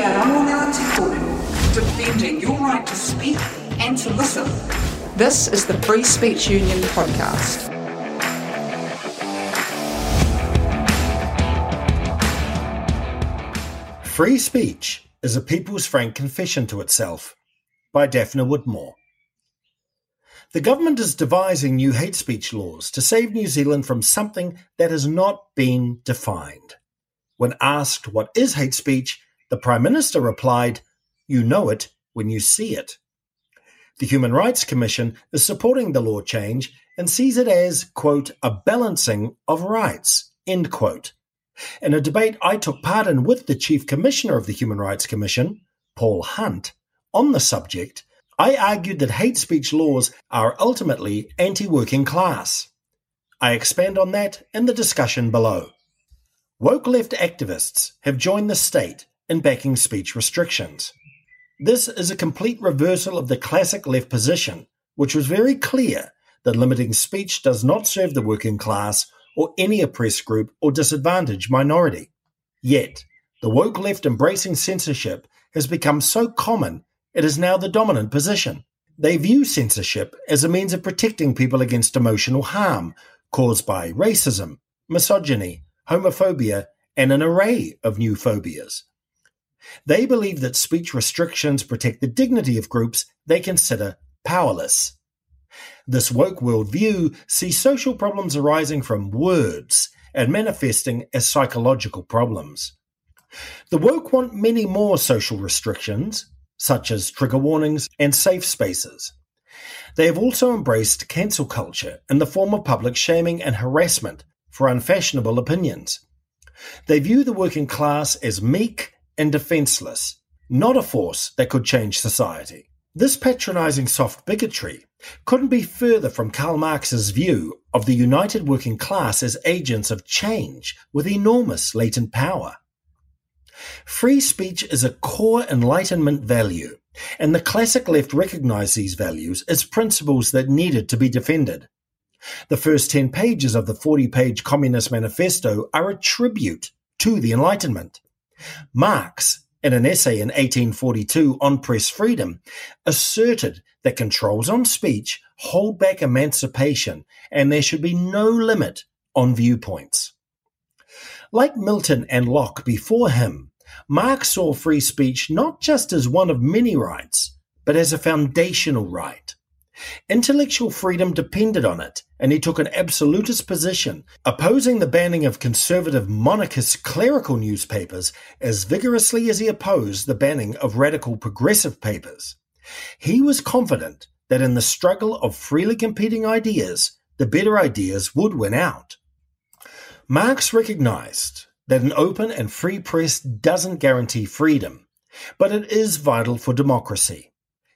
Ora te kore, defending your right to speak and to listen. This is the Free Speech Union podcast. Free Speech is a people's frank confession to itself by Daphna Whitmore. The government is devising new hate speech laws to save New Zealand from something that has not been defined. When asked what is hate speech, the Prime Minister replied, You know it when you see it. The Human Rights Commission is supporting the law change and sees it as, quote, a balancing of rights, end quote. In a debate I took part in with the Chief Commissioner of the Human Rights Commission, Paul Hunt, on the subject, I argued that hate speech laws are ultimately anti working class. I expand on that in the discussion below. Woke left activists have joined the state in backing speech restrictions. This is a complete reversal of the classic left position, which was very clear that limiting speech does not serve the working class or any oppressed group or disadvantaged minority. Yet, the woke left embracing censorship has become so common it is now the dominant position. They view censorship as a means of protecting people against emotional harm caused by racism, misogyny, homophobia, and an array of new phobias. They believe that speech restrictions protect the dignity of groups they consider powerless. This woke worldview sees social problems arising from words and manifesting as psychological problems. The woke want many more social restrictions, such as trigger warnings and safe spaces. They have also embraced cancel culture in the form of public shaming and harassment for unfashionable opinions. They view the working class as meek and defenseless, not a force that could change society. This patronizing soft bigotry couldn't be further from Karl Marx's view of the united working class as agents of change with enormous latent power. Free speech is a core Enlightenment value, and the classic left recognized these values as principles that needed to be defended. The first 10 pages of the 40 page Communist Manifesto are a tribute to the Enlightenment. Marx in an essay in 1842 on press freedom, asserted that controls on speech hold back emancipation and there should be no limit on viewpoints. Like Milton and Locke before him, Marx saw free speech not just as one of many rights, but as a foundational right. Intellectual freedom depended on it, and he took an absolutist position, opposing the banning of conservative monarchist clerical newspapers as vigorously as he opposed the banning of radical progressive papers. He was confident that in the struggle of freely competing ideas, the better ideas would win out. Marx recognized that an open and free press doesn't guarantee freedom, but it is vital for democracy.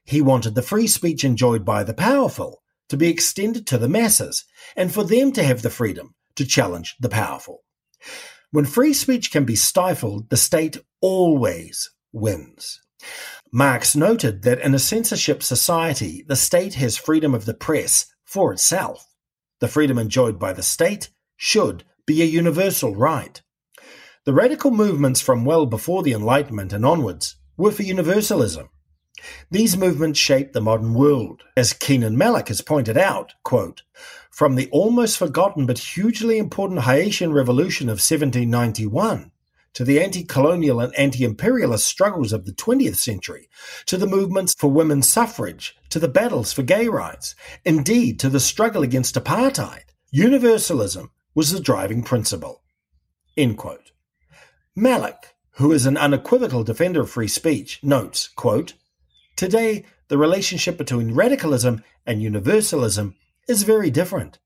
He wanted the free speech enjoyed by the powerful to be extended to the masses and for them to have the freedom to challenge the powerful. When free speech can be stifled, the state always wins. Marx noted that in a censorship society, the state has freedom of the press for itself. The freedom enjoyed by the state should be a universal right. The radical movements from well before the Enlightenment and onwards were for universalism. These movements shaped the modern world. As Kenan Malik has pointed out, quote, from the almost forgotten but hugely important Haitian Revolution of 1791 to the anti-colonial and anti-imperialist struggles of the 20th century, to the movements for women's suffrage, to the battles for gay rights, indeed to the struggle against apartheid, universalism was the driving principle. Malik, who is an unequivocal defender of free speech, notes, quote, Today, the relationship between radicalism and universalism is very different.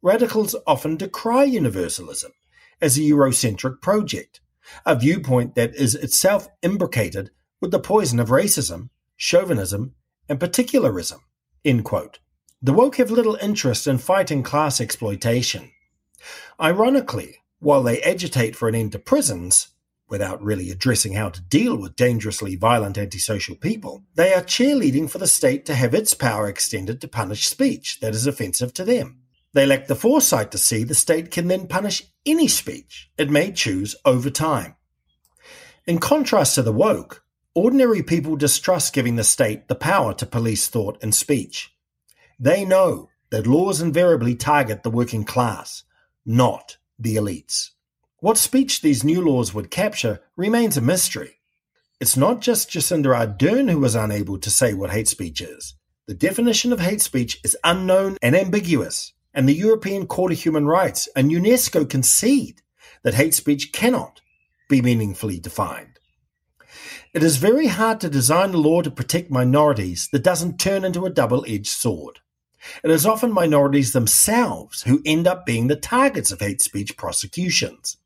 Radicals often decry universalism as a Eurocentric project, a viewpoint that is itself imbricated with the poison of racism, chauvinism, and particularism. The woke have little interest in fighting class exploitation. Ironically, while they agitate for an end to prisons, without really addressing how to deal with dangerously violent antisocial people, they are cheerleading for the state to have its power extended to punish speech that is offensive to them. They lack the foresight to see the state can then punish any speech it may choose over time. In contrast to the woke, ordinary people distrust giving the state the power to police thought and speech. They know that laws invariably target the working class, not the elites. What speech these new laws would capture remains a mystery. It's not just Jacinda Ardern who was unable to say what hate speech is. The definition of hate speech is unknown and ambiguous, and the European Court of Human Rights and UNESCO concede that hate speech cannot be meaningfully defined. It is very hard to design a law to protect minorities that doesn't turn into a double edged sword. It is often minorities themselves who end up being the targets of hate speech prosecutions,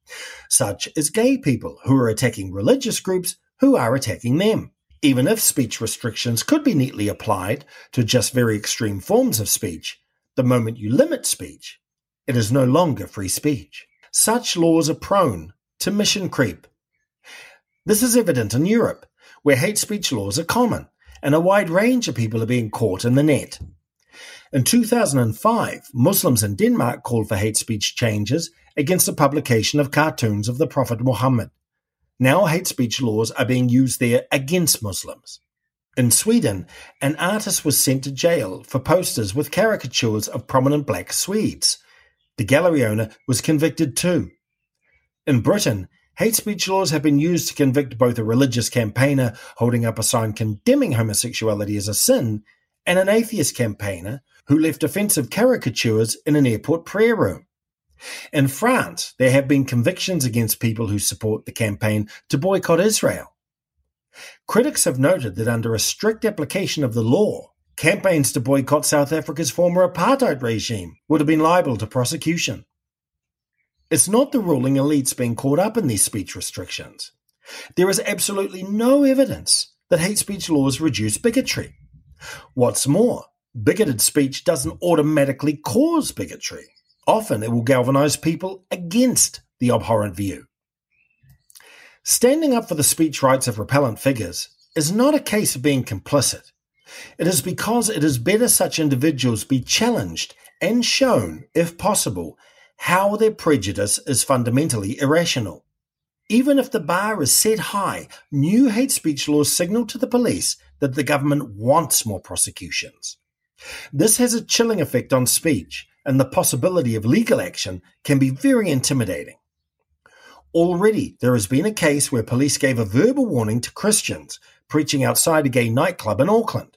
such as gay people who are attacking religious groups who are attacking them. Even if speech restrictions could be neatly applied to just very extreme forms of speech, the moment you limit speech, it is no longer free speech. Such laws are prone to mission creep. This is evident in Europe, where hate speech laws are common and a wide range of people are being caught in the net. In 2005, Muslims in Denmark called for hate speech changes against the publication of cartoons of the Prophet Muhammad. Now, hate speech laws are being used there against Muslims. In Sweden, an artist was sent to jail for posters with caricatures of prominent black Swedes. The gallery owner was convicted too. In Britain, hate speech laws have been used to convict both a religious campaigner holding up a sign condemning homosexuality as a sin and an atheist campaigner who left offensive caricatures in an airport prayer room. In France, there have been convictions against people who support the campaign to boycott Israel. Critics have noted that under a strict application of the law, campaigns to boycott South Africa's former apartheid regime would have been liable to prosecution. It's not the ruling elites being caught up in these speech restrictions. There is absolutely no evidence that hate speech laws reduce bigotry. What's more, bigoted speech doesn't automatically cause bigotry. Often it will galvanize people against the abhorrent view. Standing up for the speech rights of repellent figures is not a case of being complicit. It is because it is better such individuals be challenged and shown, if possible, how their prejudice is fundamentally irrational. Even if the bar is set high, new hate speech laws signal to the police that the government wants more prosecutions. This has a chilling effect on speech and the possibility of legal action can be very intimidating. Already, there has been a case where police gave a verbal warning to Christians preaching outside a gay nightclub in Auckland.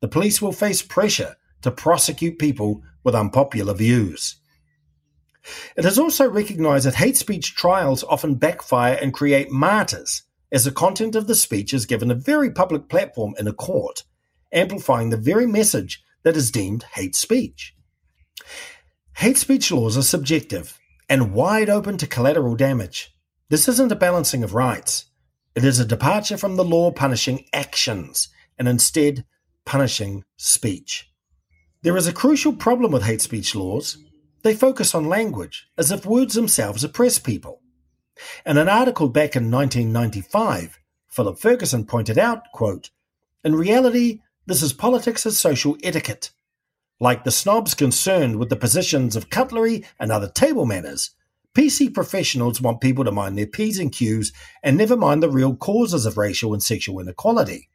The police will face pressure to prosecute people with unpopular views. It is also recognized that hate speech trials often backfire and create martyrs, as the content of the speech is given a very public platform in a court, amplifying the very message that is deemed hate speech. Hate speech laws are subjective and wide open to collateral damage. This isn't a balancing of rights. It is a departure from the law punishing actions and instead punishing speech. There is a crucial problem with hate speech laws. They focus on language as if words themselves oppress people. In an article back in 1995, Philip Ferguson pointed out, quote, In reality, this is politics as social etiquette. Like the snobs concerned with the positions of cutlery and other table manners, PC professionals want people to mind their P's and Q's and never mind the real causes of racial and sexual inequality.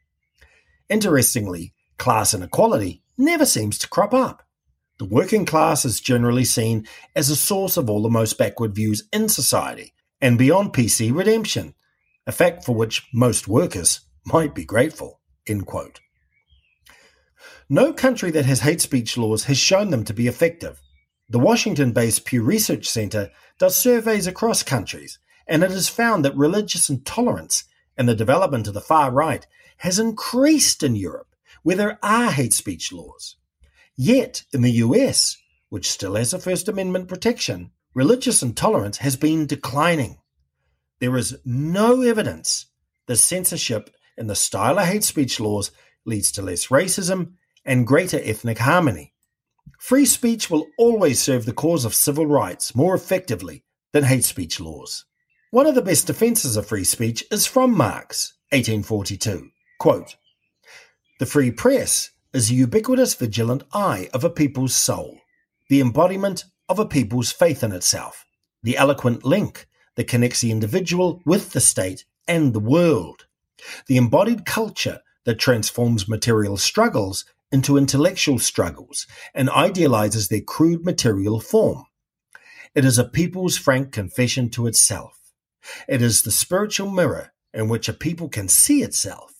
Interestingly, class inequality never seems to crop up. The working class is generally seen as a source of all the most backward views in society and beyond PC redemption, a fact for which most workers might be grateful. End quote. No country that has hate speech laws has shown them to be effective. The Washington based Pew Research Center does surveys across countries, and it has found that religious intolerance and the development of the far right has increased in Europe, where there are hate speech laws. Yet, in the US, which still has a First Amendment protection, religious intolerance has been declining. There is no evidence that censorship in the style of hate speech laws leads to less racism and greater ethnic harmony. Free speech will always serve the cause of civil rights more effectively than hate speech laws. One of the best defences of free speech is from Marx, 1842. Quote, the free press is the ubiquitous vigilant eye of a people's soul, the embodiment of a people's faith in itself, the eloquent link that connects the individual with the state and the world. The embodied culture that transforms material struggles into intellectual struggles and idealizes their crude material form. It is a people's frank confession to itself. It is the spiritual mirror in which a people can see itself,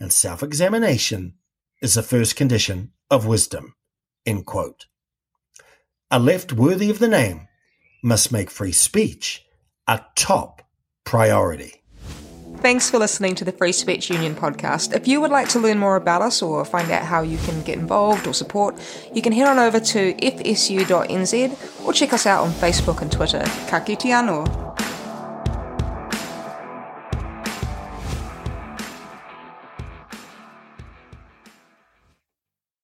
and self examination is the first condition of wisdom. A left worthy of the name must make free speech a top priority. Thanks for listening to the Free Speech Union podcast. If you would like to learn more about us or find out how you can get involved or support, you can head on over to fsu.nz or check us out on Facebook and Twitter. Ka.